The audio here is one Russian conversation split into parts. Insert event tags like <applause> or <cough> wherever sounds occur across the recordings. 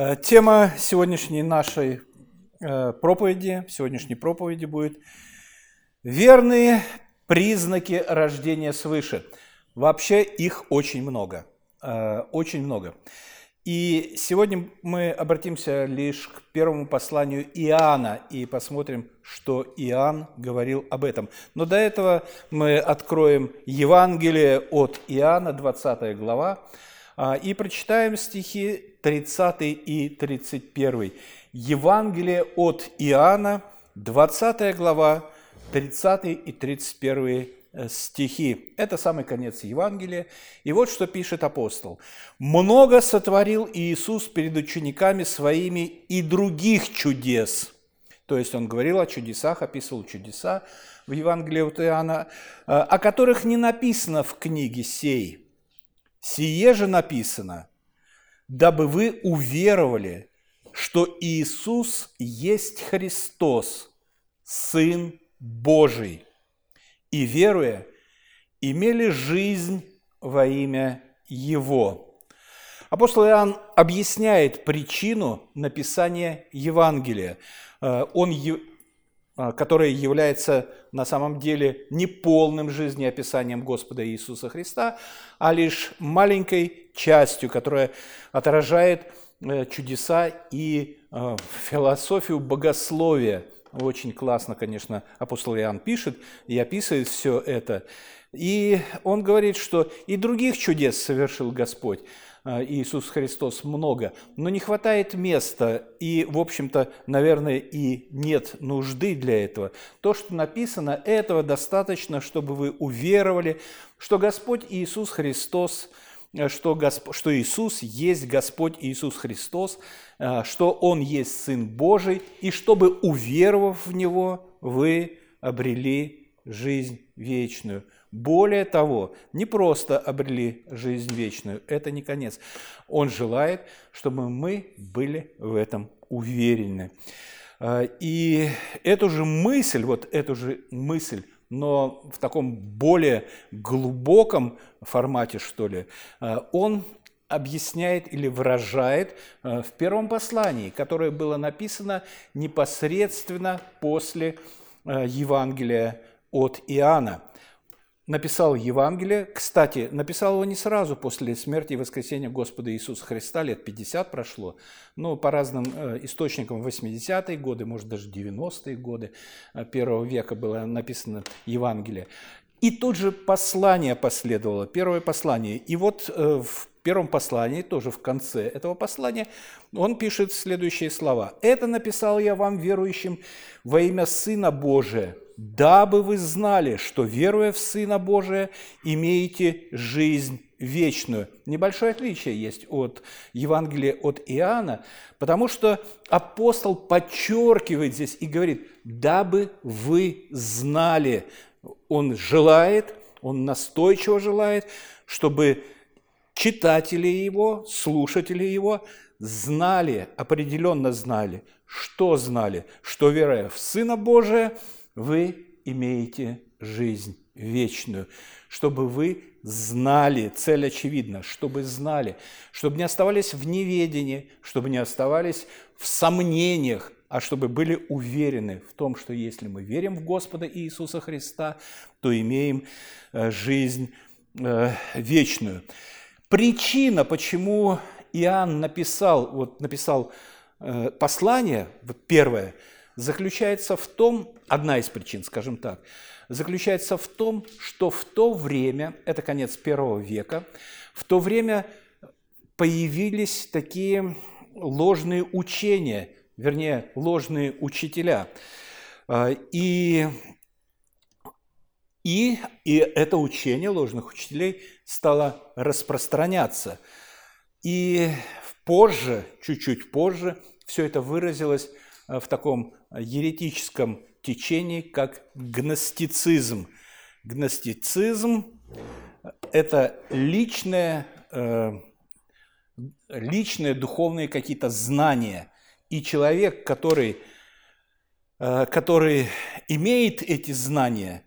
Э, тема сегодняшней нашей э, проповеди, сегодняшней проповеди будет «Верные признаки рождения свыше». Вообще их очень много, э, очень много. И сегодня мы обратимся лишь к первому посланию Иоанна и посмотрим, что Иоанн говорил об этом. Но до этого мы откроем Евангелие от Иоанна, 20 глава, и прочитаем стихи 30 и 31. Евангелие от Иоанна, 20 глава, 30 и 31 э, стихи. Это самый конец Евангелия. И вот что пишет апостол. «Много сотворил Иисус перед учениками своими и других чудес». То есть он говорил о чудесах, описывал чудеса в Евангелии от Иоанна, э, о которых не написано в книге сей. Сие же написано, дабы вы уверовали, что Иисус есть Христос, Сын Божий, и, веруя, имели жизнь во имя Его. Апостол Иоанн объясняет причину написания Евангелия. Э, он которое является на самом деле не полным жизнеописанием Господа Иисуса Христа, а лишь маленькой частью, которая отражает э, чудеса и э, философию богословия. Очень классно, конечно, апостол Иоанн пишет и описывает все это. И он говорит, что и других чудес совершил Господь. Э, Иисус Христос много, но не хватает места, и, в общем-то, наверное, и нет нужды для этого. То, что написано, этого достаточно, чтобы вы уверовали, что Господь Иисус Христос, э, что, Госп... что Иисус есть Господь Иисус Христос, э, что Он есть Сын Божий, и чтобы, уверовав в Него, вы обрели жизнь вечную – более того, не просто обрели жизнь вечную, это не конец. Он желает, чтобы мы были в этом уверены. А, и эту же мысль, вот эту же мысль, но в таком более глубоком формате, что ли, а, он объясняет или выражает а, в первом послании, которое было написано непосредственно после Евангелия от Иоанна написал Евангелие. Кстати, написал его не сразу после смерти и воскресения Господа Иисуса Христа, лет 50 прошло, но по разным э, источникам 80-е годы, может даже 90-е годы э, первого века было написано Евангелие. И тут же послание последовало, первое послание. И вот э, в первом послании, тоже в конце этого послания, он пишет следующие слова. «Это написал я вам, верующим, во имя Сына Божия, дабы вы знали, что, веруя в Сына Божия, имеете жизнь вечную. Небольшое отличие есть от Евангелия от Иоанна, потому что апостол подчеркивает здесь и говорит, дабы вы знали. Он желает, он настойчиво желает, чтобы читатели его, слушатели его знали, определенно знали, что знали, что веруя в Сына Божия – вы имеете жизнь вечную, чтобы вы знали, цель очевидна, чтобы знали, чтобы не оставались в неведении, чтобы не оставались в сомнениях, а чтобы были уверены в том, что если мы верим в Господа Иисуса Христа, то имеем э, жизнь э, вечную. Причина, почему Иоанн написал, вот написал э, послание, первое – заключается в том, одна из причин, скажем так, заключается в том, что в то время, это конец первого века, в то время появились такие ложные учения, вернее, ложные учителя. А, и, и, и это учение ложных учителей стало распространяться. И позже, чуть-чуть позже, все это выразилось в таком еретическом течении, как гностицизм. Гностицизм – это личное, э, личные духовные какие-то знания. И человек, который, э, который имеет эти знания,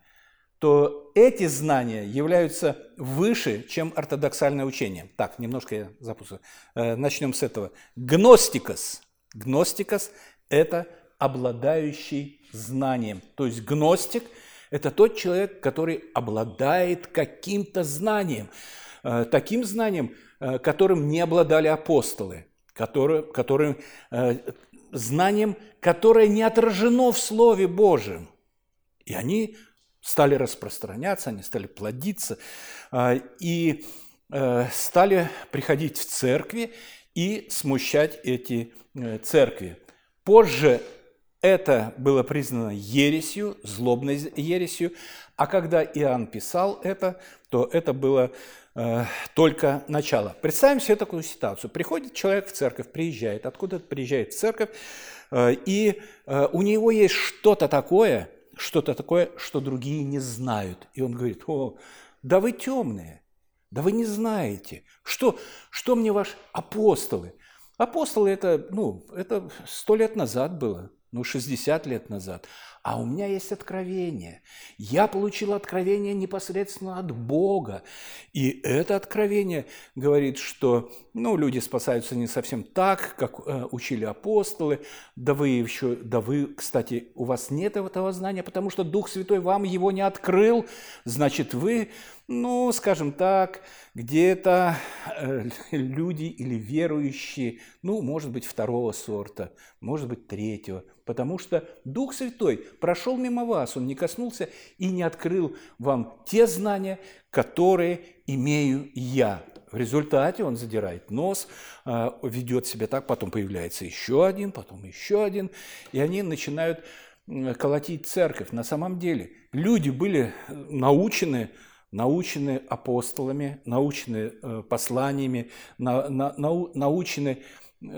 то эти знания являются выше, чем ортодоксальное учение. Так, немножко я запустил. Э, начнем с этого. Гностикос. Гностикос – это обладающий знанием. То есть гностик – это тот человек, который обладает каким-то знанием. Э, таким знанием, э, которым не обладали апостолы. Который, которым, знанием, которое не отражено в Слове Божьем. И они стали распространяться, они стали плодиться и э, стали приходить в церкви и смущать эти э, церкви. Позже это было признано ересью, злобной ересью, а когда Иоанн писал это, то это было э, только начало. Представим себе такую ситуацию. Приходит человек в церковь, приезжает, откуда-то приезжает в церковь, э, и э, у него есть что-то такое – что-то такое, что другие не знают. И он говорит, о, да вы темные, да вы не знаете. Что, что мне ваши апостолы? Апостолы это, ну, это сто лет назад было, ну, 60 лет назад. А у меня есть откровение. Я получил откровение непосредственно от Бога. И это откровение говорит, что ну, люди спасаются не совсем так, как э, учили апостолы. Да вы еще, да вы, кстати, у вас нет этого знания, потому что Дух Святой вам его не открыл. Значит, вы ну, скажем так, где-то э, люди или верующие, ну, может быть, второго сорта, может быть, третьего, потому что Дух Святой прошел мимо вас, Он не коснулся и не открыл вам те знания, которые имею я. В результате он задирает нос, э, ведет себя так, потом появляется еще один, потом еще один, и они начинают колотить церковь. На самом деле люди были научены научены апостолами, научены э, посланиями, на, на, нау, научены,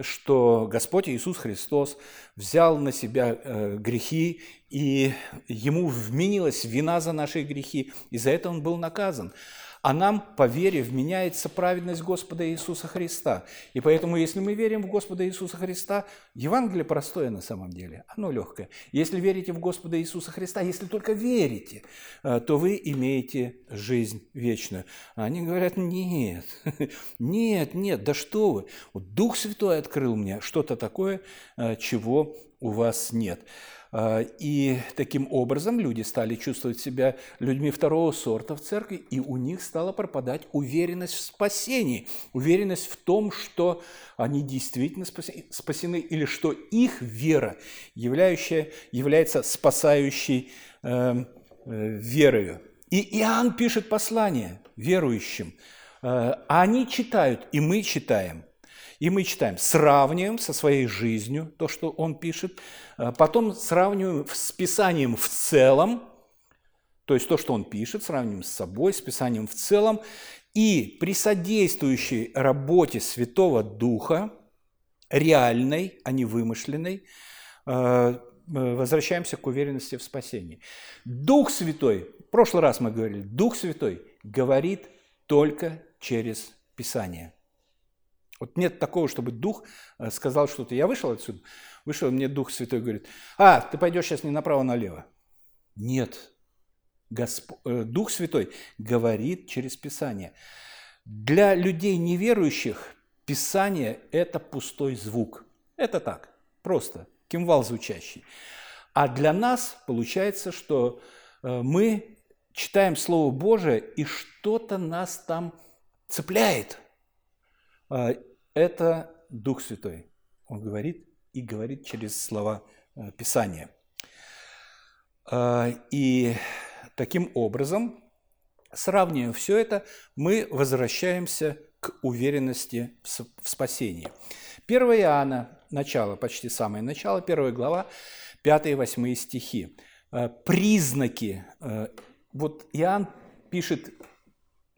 что Господь Иисус Христос взял на себя э, грехи, и Ему вменилась вина за наши грехи, и за это Он был наказан а нам по вере вменяется праведность Господа Иисуса Христа. И поэтому, если мы верим в Господа Иисуса Христа, Евангелие простое на самом деле, оно легкое. Если верите в Господа Иисуса Христа, если только верите, э, то вы имеете жизнь вечную. Они говорят, нет, <laughs> нет, нет, да что вы, Дух Святой открыл мне что-то такое, э, чего у вас нет. А, и таким образом люди стали чувствовать себя людьми второго сорта в церкви, и у них стала пропадать уверенность в спасении, уверенность в том, что они действительно спасены, или что их вера являющая, является спасающей э, э, верою. И Иоанн пишет послание верующим, э, они читают, и мы читаем – и мы читаем, сравниваем со своей жизнью то, что он пишет, а потом сравниваем с Писанием в целом, то есть то, что он пишет, сравниваем с собой, с Писанием в целом, и при содействующей работе Святого Духа, реальной, а не вымышленной, а, возвращаемся к уверенности в спасении. Дух Святой, в прошлый раз мы говорили, Дух Святой говорит только через Писание – вот нет такого, чтобы Дух э, сказал что-то. Я вышел отсюда, вышел, мне Дух Святой говорит, а, ты пойдешь сейчас не направо-налево. Нет. Госп... Э, Дух Святой говорит через Писание. Для людей неверующих Писание – это пустой звук. Это так, просто, кимвал звучащий. А для нас получается, что э, мы читаем Слово Божие, и что-то нас там цепляет – это Дух Святой. Он говорит и говорит через слова э, Писания. А, и таким образом, сравнивая все это, мы возвращаемся к уверенности в спасении. 1 Иоанна, начало, почти самое начало, 1 глава, 5 и 8 стихи. Э, признаки. Э, вот Иоанн пишет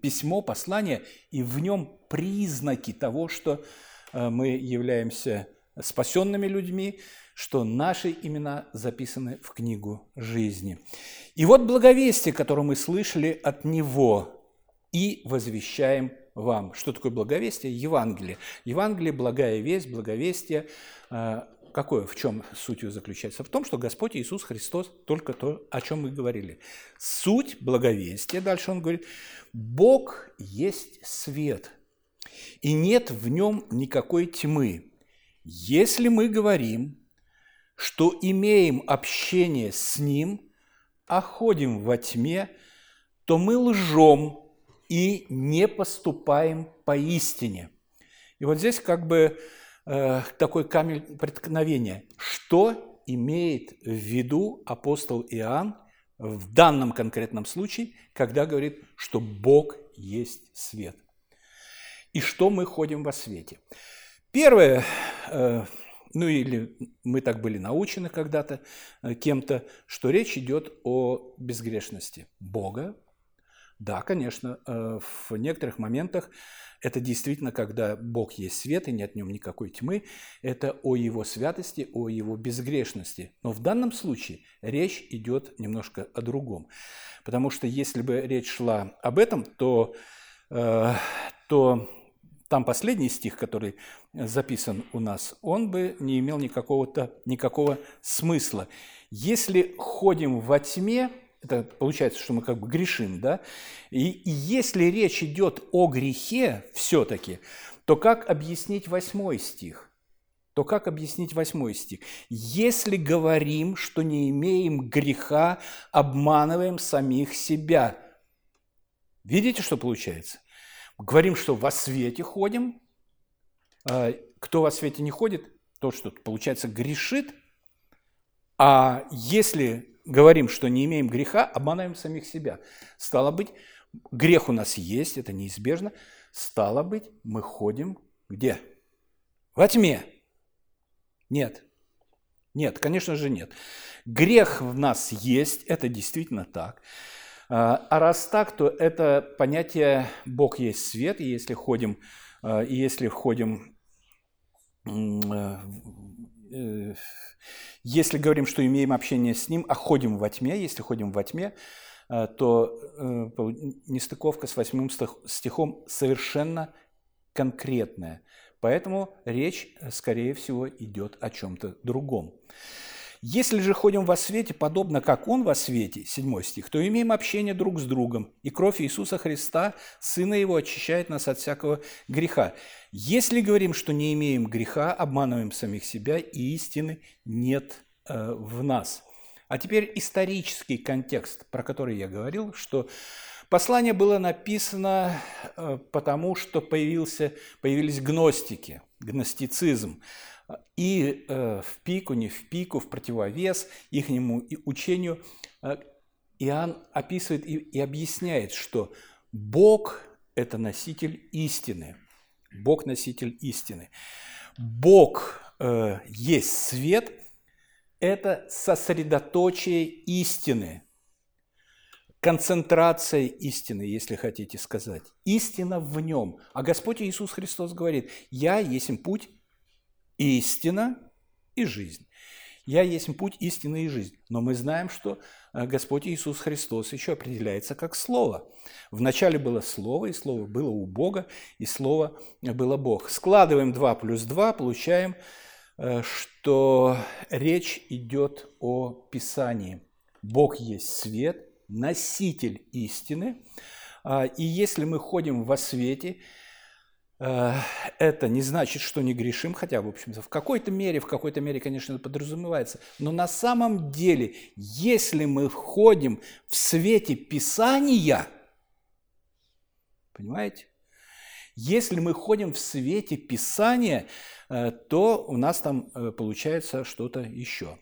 письмо, послание, и в нем признаки того, что э, мы являемся спасенными людьми, что наши имена записаны в книгу жизни. И вот благовестие, которое мы слышали от Него, и возвещаем вам. Что такое благовестие? Евангелие. Евангелие – благая весть, благовестие, э, какое, в чем суть ее заключается? В том, что Господь Иисус Христос только то, о чем мы говорили. Суть благовестия, дальше он говорит, Бог есть свет, и нет в нем никакой тьмы. Если мы говорим, что имеем общение с Ним, а ходим во тьме, то мы лжем и не поступаем по истине. И вот здесь как бы э, такой камень преткновения. Что имеет в виду апостол Иоанн в данном конкретном случае, когда говорит, что Бог есть свет? И что мы ходим во свете? Первое, э, ну или мы так были научены когда-то э, кем-то, что речь идет о безгрешности Бога, да, конечно, э, в некоторых моментах это действительно, когда Бог есть свет и нет в нем никакой тьмы, это о его святости, о его безгрешности. Но в данном случае речь идет немножко о другом. Потому что если бы речь шла об этом, то, то там последний стих, который записан у нас, он бы не имел никакого, никакого смысла. Если ходим во тьме, это получается, что мы как бы грешим, да? И, и если речь идет о грехе все-таки, то как объяснить восьмой стих? То как объяснить восьмой стих? Если говорим, что не имеем греха, обманываем самих себя. Видите, что получается? Говорим, что во свете ходим. А кто во свете не ходит, тот, что получается, грешит. А если говорим, что не имеем греха, обманываем самих себя. Стало быть, грех у нас есть, это неизбежно. Стало быть, мы ходим где? Во тьме. Нет. Нет, конечно же нет. Грех в нас есть, это действительно так. А, а раз так, то это понятие «Бог есть свет», и если ходим, а, и если входим э, э, если говорим, что имеем общение с Ним, а ходим во тьме, если ходим во тьме, то э, нестыковка с восьмым стихом совершенно конкретная. Поэтому речь, э, скорее всего, идет о чем-то другом. Если же ходим во свете, подобно как Он во свете, 7 стих, то имеем общение друг с другом, и кровь Иисуса Христа, Сына Его, очищает нас от всякого греха. Если говорим, что не имеем греха, обманываем самих себя, и истины нет э, в нас. А теперь исторический контекст, про который я говорил, что послание было написано э, потому, что появился, появились гностики, гностицизм. И э, в пику, не в пику, в противовес их учению э, Иоанн описывает и, объясняет, что Бог – это носитель истины. Бог – носитель истины. Бог э, есть свет – это сосредоточие истины, концентрация истины, если хотите сказать. Истина в нем. А Господь Иисус Христос говорит, «Я есть путь, истина и жизнь. Я есть путь, истина и жизнь. Но мы знаем, что э, Господь Иисус Христос еще определяется как Слово. Вначале было Слово, и Слово было у Бога, и Слово было Бог. Складываем 2 плюс 2, получаем, э, что речь идет о Писании. Бог есть свет, носитель истины. А, и если мы ходим во свете, это не значит, что не грешим, хотя, в общем-то, в какой-то мере, в какой-то мере, конечно, это подразумевается. Но на самом деле, если мы входим в свете Писания, понимаете? Если мы ходим в свете Писания, э, то у нас там э, получается что-то еще.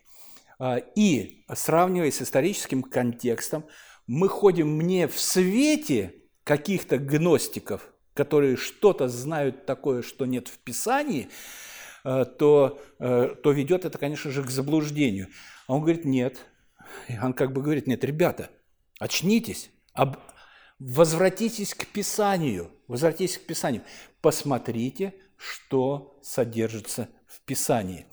И сравнивая с историческим контекстом, мы ходим не в свете каких-то гностиков – которые что-то знают такое, что нет в Писании, э, то, э, то ведет это, конечно же, к заблуждению. А он говорит, нет. И он как бы говорит, нет, ребята, очнитесь, об... возвратитесь к Писанию, возвратитесь к Писанию, посмотрите, что содержится в Писании.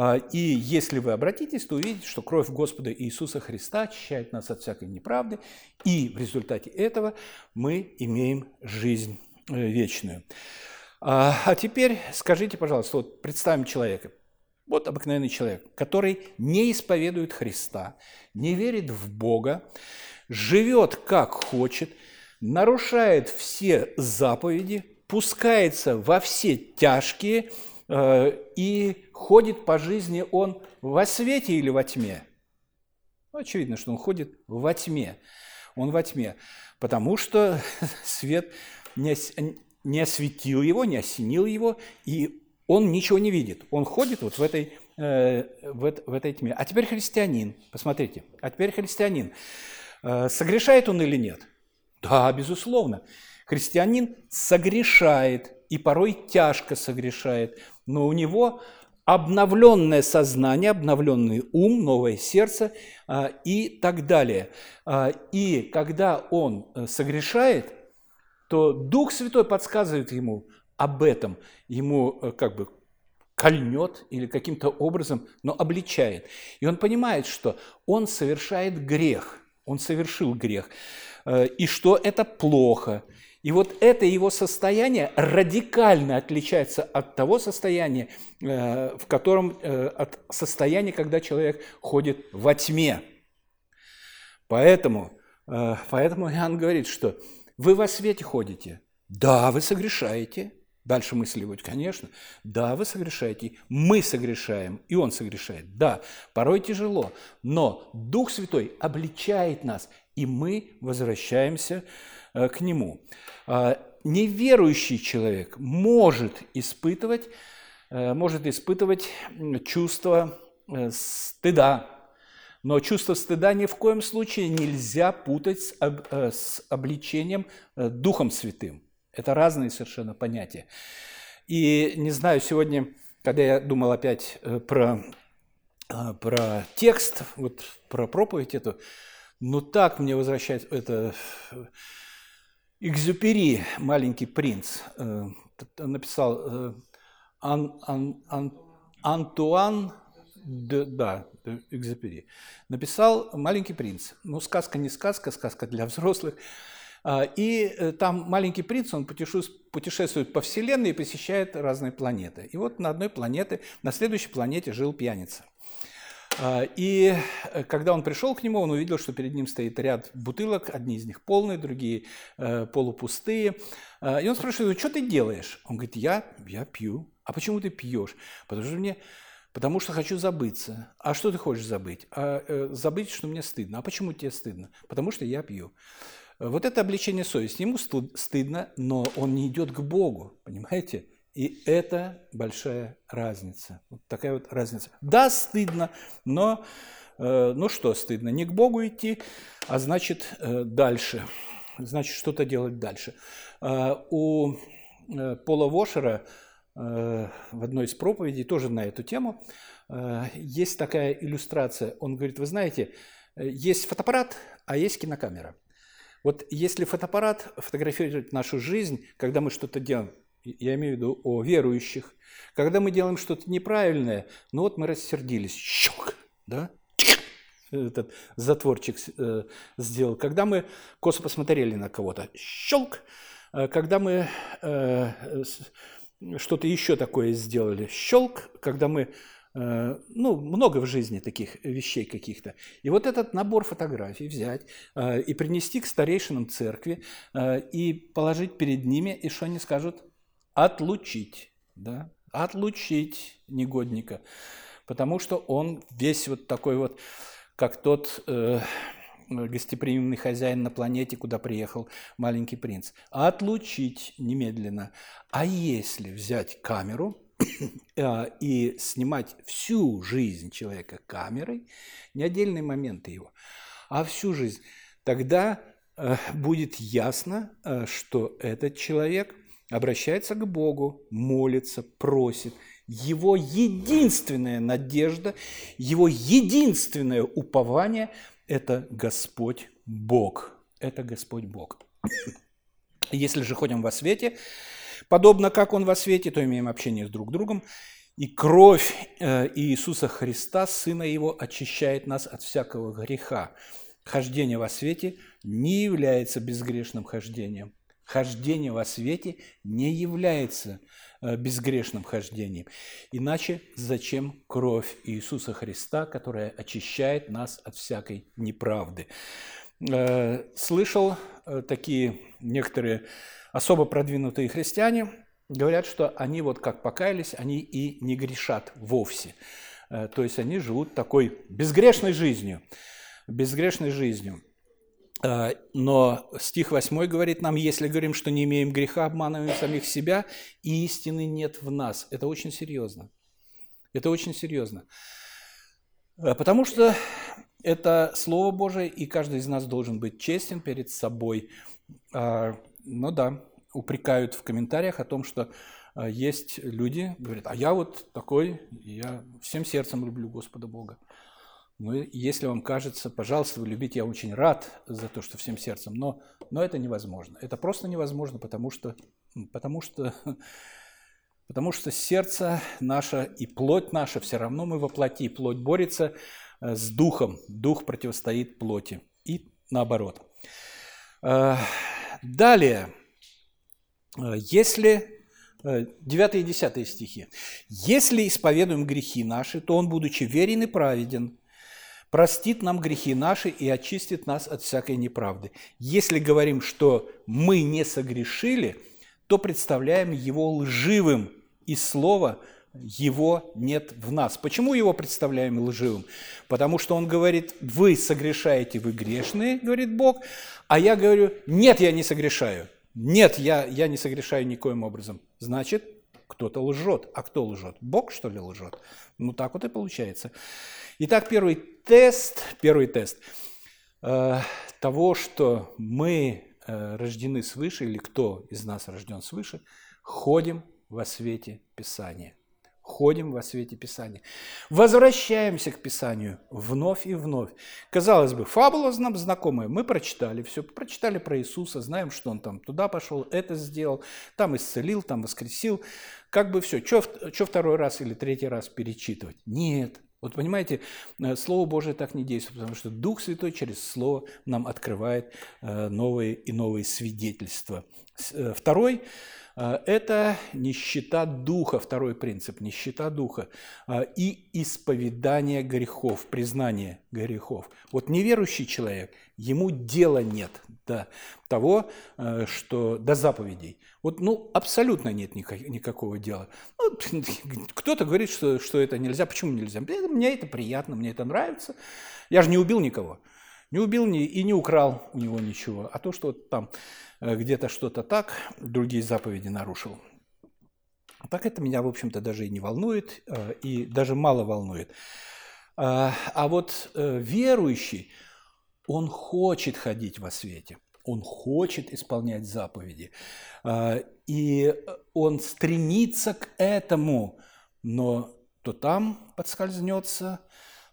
А, и если вы обратитесь, то увидите, что кровь Господа Иисуса Христа очищает нас от всякой неправды, и в результате этого мы имеем жизнь вечную. А, а теперь скажите, пожалуйста, вот представим человека. Вот обыкновенный человек, который не исповедует Христа, не верит в Бога, живет как хочет, нарушает все заповеди, пускается во все тяжкие э, и ходит по жизни он во свете или во тьме. Очевидно, что он ходит во тьме. Он во тьме, потому что <laughs> свет не, не осветил его, не осенил его, и он ничего не видит. Он ходит вот в этой, э, в, в этой тьме. А теперь христианин, посмотрите, а теперь христианин. Э, согрешает он или нет? Да, безусловно. Христианин согрешает, и порой тяжко согрешает, но у него обновленное сознание, обновленный ум, новое сердце а, и так далее. А, и когда он э, согрешает, то Дух Святой подсказывает ему об этом, ему э, как бы кольнет или каким-то образом, но обличает. И он понимает, что он совершает грех, он совершил грех, э, и что это плохо – и вот это его состояние радикально отличается от того состояния, э, в котором, от состояния, когда человек ходит во тьме. Поэтому, поэтому Иоанн говорит, что вы во свете ходите. Да, вы согрешаете. Дальше мысли будет, конечно. Да, вы согрешаете. Мы согрешаем, и он согрешает. Да, порой тяжело, но Дух Святой обличает нас, и мы возвращаемся Э, к нему. А, неверующий человек может испытывать, э, может испытывать чувство э, стыда, но чувство стыда ни в коем случае нельзя путать с, об, с обличением Духом Святым. Это разные совершенно понятия. И не знаю, сегодня, когда я думал опять про, про текст, вот про проповедь эту, ну так мне возвращается это Экзюпери, маленький принц, э, написал э, Ан, Ан, Ан, Антуан де, да, Экзюпери. Написал «Маленький принц». Ну, сказка не сказка, сказка для взрослых. А, и э, там маленький принц, он путешествует по Вселенной и посещает разные планеты. И вот на одной планете, на следующей планете жил пьяница – а, и э, когда он пришел к нему, он увидел, что перед ним стоит ряд бутылок, одни из них полные, другие э, полупустые. А, и он спрашивает, что ты делаешь? Он говорит, я, я пью. А почему ты пьешь? Потому что мне Потому что хочу забыться. А что ты хочешь забыть? А, э, забыть, что мне стыдно. А почему тебе стыдно? Потому что я пью. Вот это обличение совести. Ему стыдно, но он не идет к Богу, понимаете? И это большая разница. Вот такая вот разница. Да, стыдно, но э, ну что стыдно? Не к Богу идти, а значит э, дальше. Значит, что-то делать дальше. Э, у Пола Вошера в одной из проповедей тоже на эту тему э, есть такая иллюстрация. Он говорит, вы знаете, э, есть фотоаппарат, а есть кинокамера. Вот если фотоаппарат фотографирует нашу жизнь, когда мы что-то делаем, я имею в виду о верующих, когда мы делаем что-то неправильное, ну вот мы рассердились, щелк, да, этот затворчик э, сделал. Когда мы косо посмотрели на кого-то, щелк, э, когда мы э, что-то еще такое сделали, щелк, когда мы э, ну, много в жизни таких вещей каких-то. И вот этот набор фотографий взять э, и принести к старейшинам церкви э, и положить перед ними, и что они скажут? отлучить, да, отлучить негодника, потому что он весь вот такой вот, как тот гостеприимный хозяин на планете, куда приехал маленький принц. Отлучить немедленно. А если взять камеру <coughs> э, и снимать всю жизнь человека камерой, не отдельные моменты его, а всю жизнь, тогда э, будет ясно, э, что этот человек – обращается к Богу, молится, просит. Его единственная надежда, его единственное упование – это Господь Бог. Это Господь Бог. Если же ходим во свете, подобно как Он во свете, то имеем общение с друг другом, и кровь э, Иисуса Христа, Сына Его, очищает нас от всякого греха. Хождение во свете не является безгрешным хождением хождение во свете не является э, безгрешным хождением. Иначе зачем кровь Иисуса Христа, которая очищает нас от всякой неправды? Э, слышал э, такие некоторые особо продвинутые христиане, говорят, что они вот как покаялись, они и не грешат вовсе. То есть они живут такой безгрешной жизнью. Безгрешной жизнью. А, но стих 8 говорит нам, если говорим, что не имеем греха, обманываем самих себя, и истины нет в нас. Это очень серьезно. Это очень серьезно. А, потому что это Слово Божие, и каждый из нас должен быть честен перед собой. А, ну да, упрекают в комментариях о том, что есть люди, говорят, а я вот такой, я всем сердцем люблю Господа Бога. Ну, если вам кажется, пожалуйста, вы любите, я очень рад за то, что всем сердцем, но, но это невозможно. Это просто невозможно, потому что, потому что, <laughs> потому что сердце наше и плоть наша все равно мы воплоти. Плоть борется э, с духом, дух противостоит плоти. И наоборот. Э, далее, э, если 9 и 10 стихи. «Если исповедуем грехи наши, то Он, будучи верен и праведен, простит нам грехи наши и очистит нас от всякой неправды. Если говорим, что мы не согрешили, то представляем его лживым, и слова его нет в нас. Почему его представляем лживым? Потому что он говорит, вы согрешаете, вы грешные, говорит Бог, а я говорю, нет, я не согрешаю. Нет, я, я не согрешаю никоим образом. Значит, кто-то лжет. А кто лжет? Бог, что ли, лжет? Ну, так вот и получается. Итак, первый тест, первый тест э, того, что мы э, рождены свыше, или кто из нас рожден свыше, ходим во свете Писания. Ходим во свете Писания. Возвращаемся к Писанию вновь и вновь. Казалось бы, фабула нам знакомая. Мы прочитали все, прочитали про Иисуса, знаем, что Он там туда пошел, это сделал, там исцелил, там воскресил. Как бы все. Что второй раз или третий раз перечитывать? Нет. Вот понимаете, э, Слово Божие так не действует, потому что Дух Святой через Слово нам открывает э, новые и новые свидетельства. Э, второй – это нищета духа, второй принцип – нищета духа и исповедание грехов, признание грехов. Вот неверующий человек, ему дела нет до того, что до заповедей. Вот, ну, абсолютно нет никакого дела. Ну, <laughs> кто-то говорит, что, что это нельзя. Почему нельзя? Мне это приятно, мне это нравится. Я же не убил никого. Не убил ни, и не украл у него ничего. А то, что там э, где-то что-то так, другие заповеди нарушил. Так это меня, в общем-то, даже и не волнует, э, и даже мало волнует. А, а вот э, верующий, он хочет ходить во свете – он хочет исполнять заповеди. И он стремится к этому, но то там подскользнется,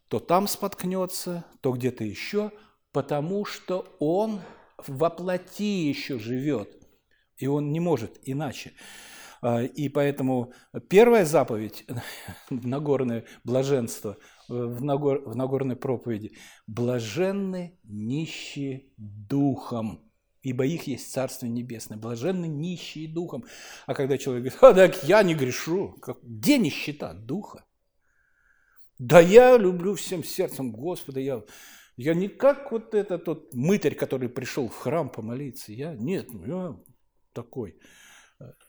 то там споткнется, то где-то еще, потому что он воплоти еще живет, и он не может иначе. А, и поэтому первая заповедь <laughs> Нагорное блаженство в, Нагор, в Нагорной проповеди – блаженны нищие духом, ибо их есть Царство Небесное. Блаженны нищие духом. А когда человек говорит, а так я не грешу, как, где нищета духа? Да я люблю всем сердцем Господа, я, я не как вот этот тот мытарь, который пришел в храм помолиться. Я, нет, ну, я такой.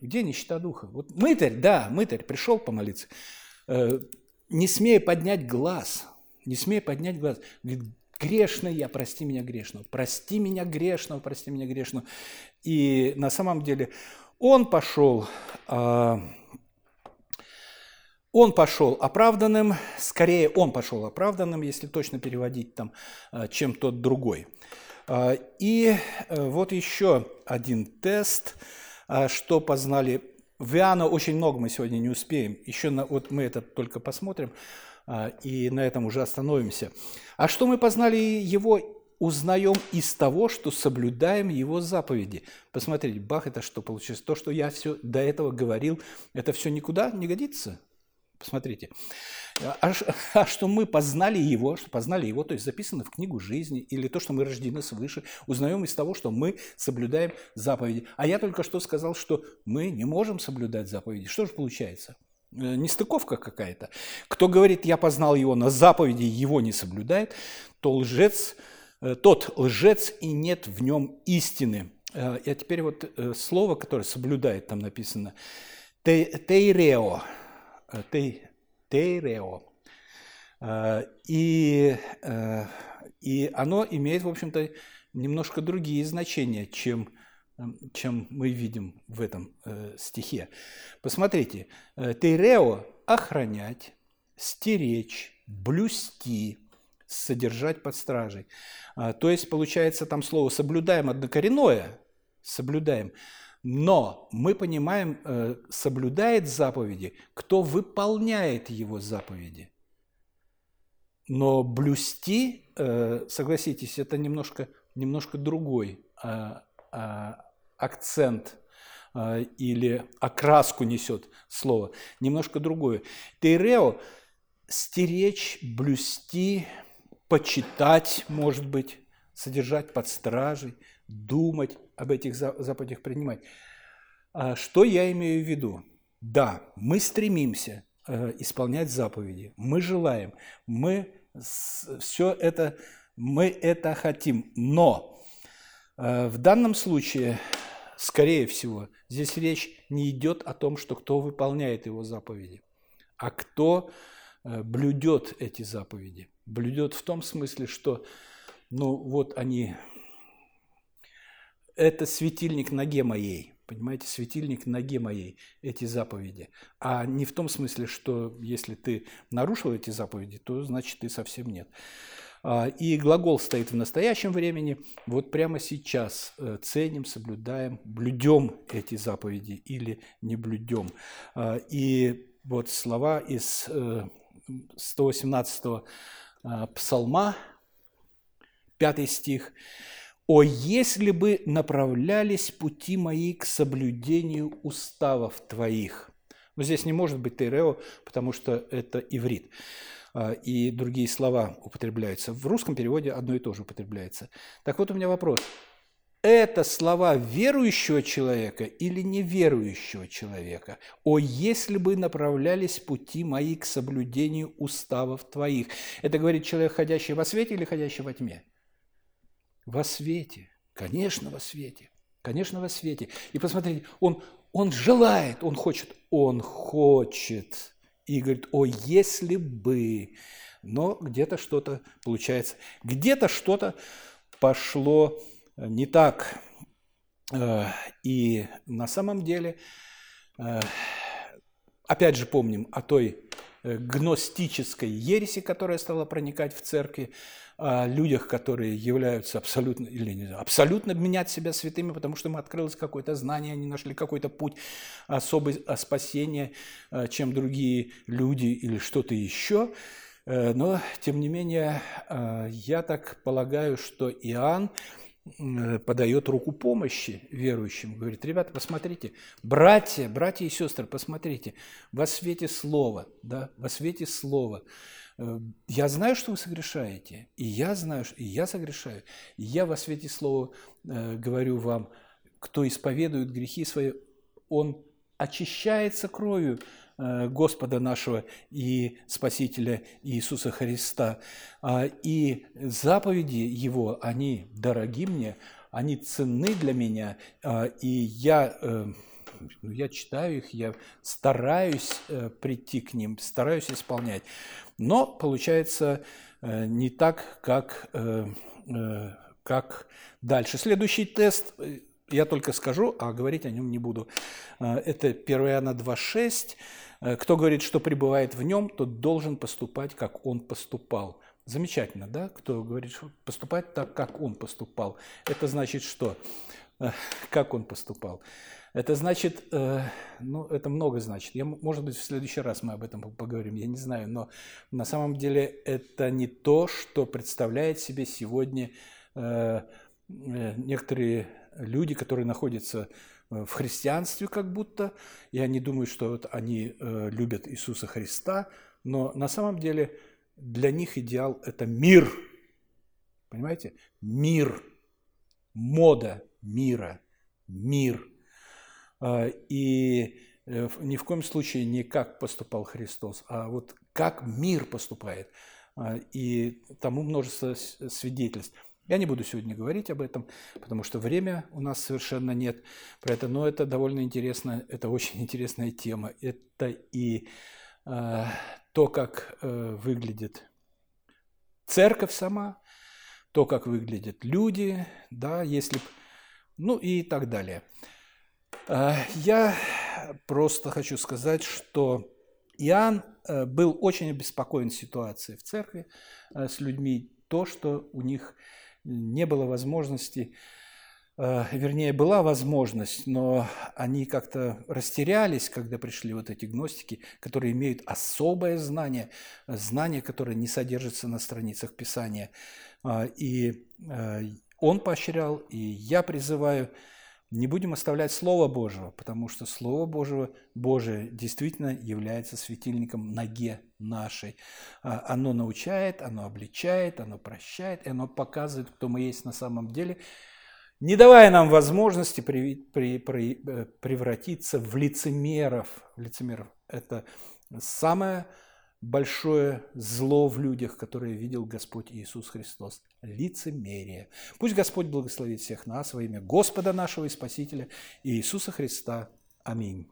Где нищета духа? Вот мытарь, да, мытарь пришел помолиться, э, не смея поднять глаз, не смея поднять глаз, говорит, Грешный я, прости меня грешного, прости меня грешного, прости меня грешного. И на самом деле он пошел, а, он пошел оправданным, скорее он пошел оправданным, если точно переводить там, а, чем тот другой. А, и э, вот еще один тест, что познали. В Иоанна очень много мы сегодня не успеем, еще на, вот мы это только посмотрим. И на этом уже остановимся. А что мы познали его узнаем из того, что соблюдаем его заповеди. Посмотрите, бах, это что получилось? То, что я все до этого говорил, это все никуда не годится? Посмотрите. А, а что мы познали Его, что познали Его, то есть записано в книгу жизни, или то, что мы рождены свыше, узнаем из того, что мы соблюдаем заповеди. А я только что сказал, что мы не можем соблюдать заповеди. Что же получается? Э, нестыковка какая-то. Кто говорит, я познал его, на заповеди его не соблюдает, то лжец, э, тот лжец и нет в нем истины. А теперь вот слово, которое соблюдает, там написано, тейрео, тейрео. И, и оно имеет, в общем-то, немножко другие значения, чем чем мы видим в этом э, стихе. Посмотрите, э, Тейрео – охранять, стеречь, блюсти, содержать под стражей. То есть, получается, там слово «соблюдаем» однокоренное, соблюдаем, но мы понимаем, э, соблюдает заповеди, кто выполняет его заповеди. Но блюсти, согласитесь, это немножко, немножко другой а, а, акцент а, или окраску несет слово, немножко другое. Тейрео – стеречь, блюсти, почитать, может быть, содержать под стражей, думать об этих заповедях, принимать. А что я имею в виду? Да, мы стремимся э, исполнять заповеди, мы желаем, мы все это, мы это хотим, но э, в данном случае скорее всего, здесь речь не идет о том, что кто выполняет его заповеди, а кто э, блюдет эти заповеди. Блюдет в том смысле, что, ну вот они, это светильник ноге моей, понимаете, светильник ноге моей, эти заповеди. А не в том смысле, что если ты нарушил эти заповеди, то значит ты совсем нет. А, и глагол стоит в настоящем времени. Вот прямо сейчас э, ценим, соблюдаем, блюдем эти заповеди или не блюдем. А, и вот слова из 118 э, а, псалма, 5 стих. «О, если бы направлялись пути мои к соблюдению уставов твоих!» Но здесь не может быть Терео, потому что это иврит. А, и другие слова употребляются. В русском переводе одно и то же употребляется. Так вот у меня вопрос. Это слова верующего человека или неверующего человека? О, если бы направлялись пути мои к соблюдению уставов твоих. Это говорит человек, ходящий во свете или ходящий во тьме? Во свете. Конечно, во свете. Конечно, во свете. И посмотрите, он, он желает, он хочет, он хочет и говорит, о, если бы, но где-то что-то получается, где-то что-то пошло э, не так. Э, и на самом деле, э, опять же помним о той гностической ереси, которая стала проникать в церкви, о людях, которые являются абсолютно, или не знаю, абсолютно менять себя святыми, потому что им открылось какое-то знание, они нашли какой-то путь особый спасения, э, чем другие люди или что-то еще. Э, но, тем не менее, э, я так полагаю, что Иоанн подает руку помощи верующим, говорит, ребята, посмотрите, братья, братья и сестры, посмотрите, во свете слова, да, во свете слова, Э, я знаю, что вы согрешаете, и я знаю, и я согрешаю. И я во свете слова э, говорю вам, кто исповедует грехи свои, он очищается кровью э, Господа нашего и Спасителя Иисуса Христа. А, и заповеди Его, они дороги мне, они ценны для меня, а, и я ну, я читаю их, я стараюсь э, прийти к ним, стараюсь исполнять. Но получается э, не так, как, э, э, как дальше. Следующий тест, э, я только скажу, а говорить о нем не буду. Э, это 1 Иоанна 2,6. Э, кто говорит, что пребывает в нем, тот должен поступать, как он поступал. Замечательно, да? Кто говорит, что поступать так, как он поступал. Это значит что? Как он поступал? Это значит, э, ну, это много значит. Я, может быть, в следующий раз мы об этом поговорим, я не знаю. Но на самом деле это не то, что представляет себе сегодня э, э, некоторые люди, которые находятся в христианстве как будто, и они думают, что вот они любят Иисуса Христа, Но на самом деле для них идеал – это мир. Понимаете? Мир. Мода мира. Мир. А, и э, ни в коем случае не как поступал Христос, а вот как мир поступает. А, и тому множество свидетельств. Я не буду сегодня говорить об этом, потому что время у нас совершенно нет про это, но это довольно интересно, это очень <laughs> интересная тема. Это и э, то, как э, выглядит церковь сама, то, как выглядят люди, да, если, ну и так далее. Э, я просто хочу сказать, что Иоанн э, был очень обеспокоен ситуацией в церкви э, с людьми, то, что у них не было возможности, э, вернее, была возможность, но они как-то растерялись, когда пришли вот эти гностики, которые имеют особое знание, знание, которое не содержится на страницах Писания. А, и он поощрял, и я призываю – не будем оставлять Слово Божьего, потому что Слово Божьего, Божие действительно является светильником ноге нашей. А, оно научает, оно обличает, оно прощает, и оно показывает, кто мы есть на самом деле, не давая нам возможности при, при, при, э, превратиться в лицемеров. лицемеров. Это самое большое зло в людях, которое видел Господь Иисус Христос. Лицемерие. Пусть Господь благословит всех нас во имя Господа нашего и Спасителя Иисуса Христа. Аминь.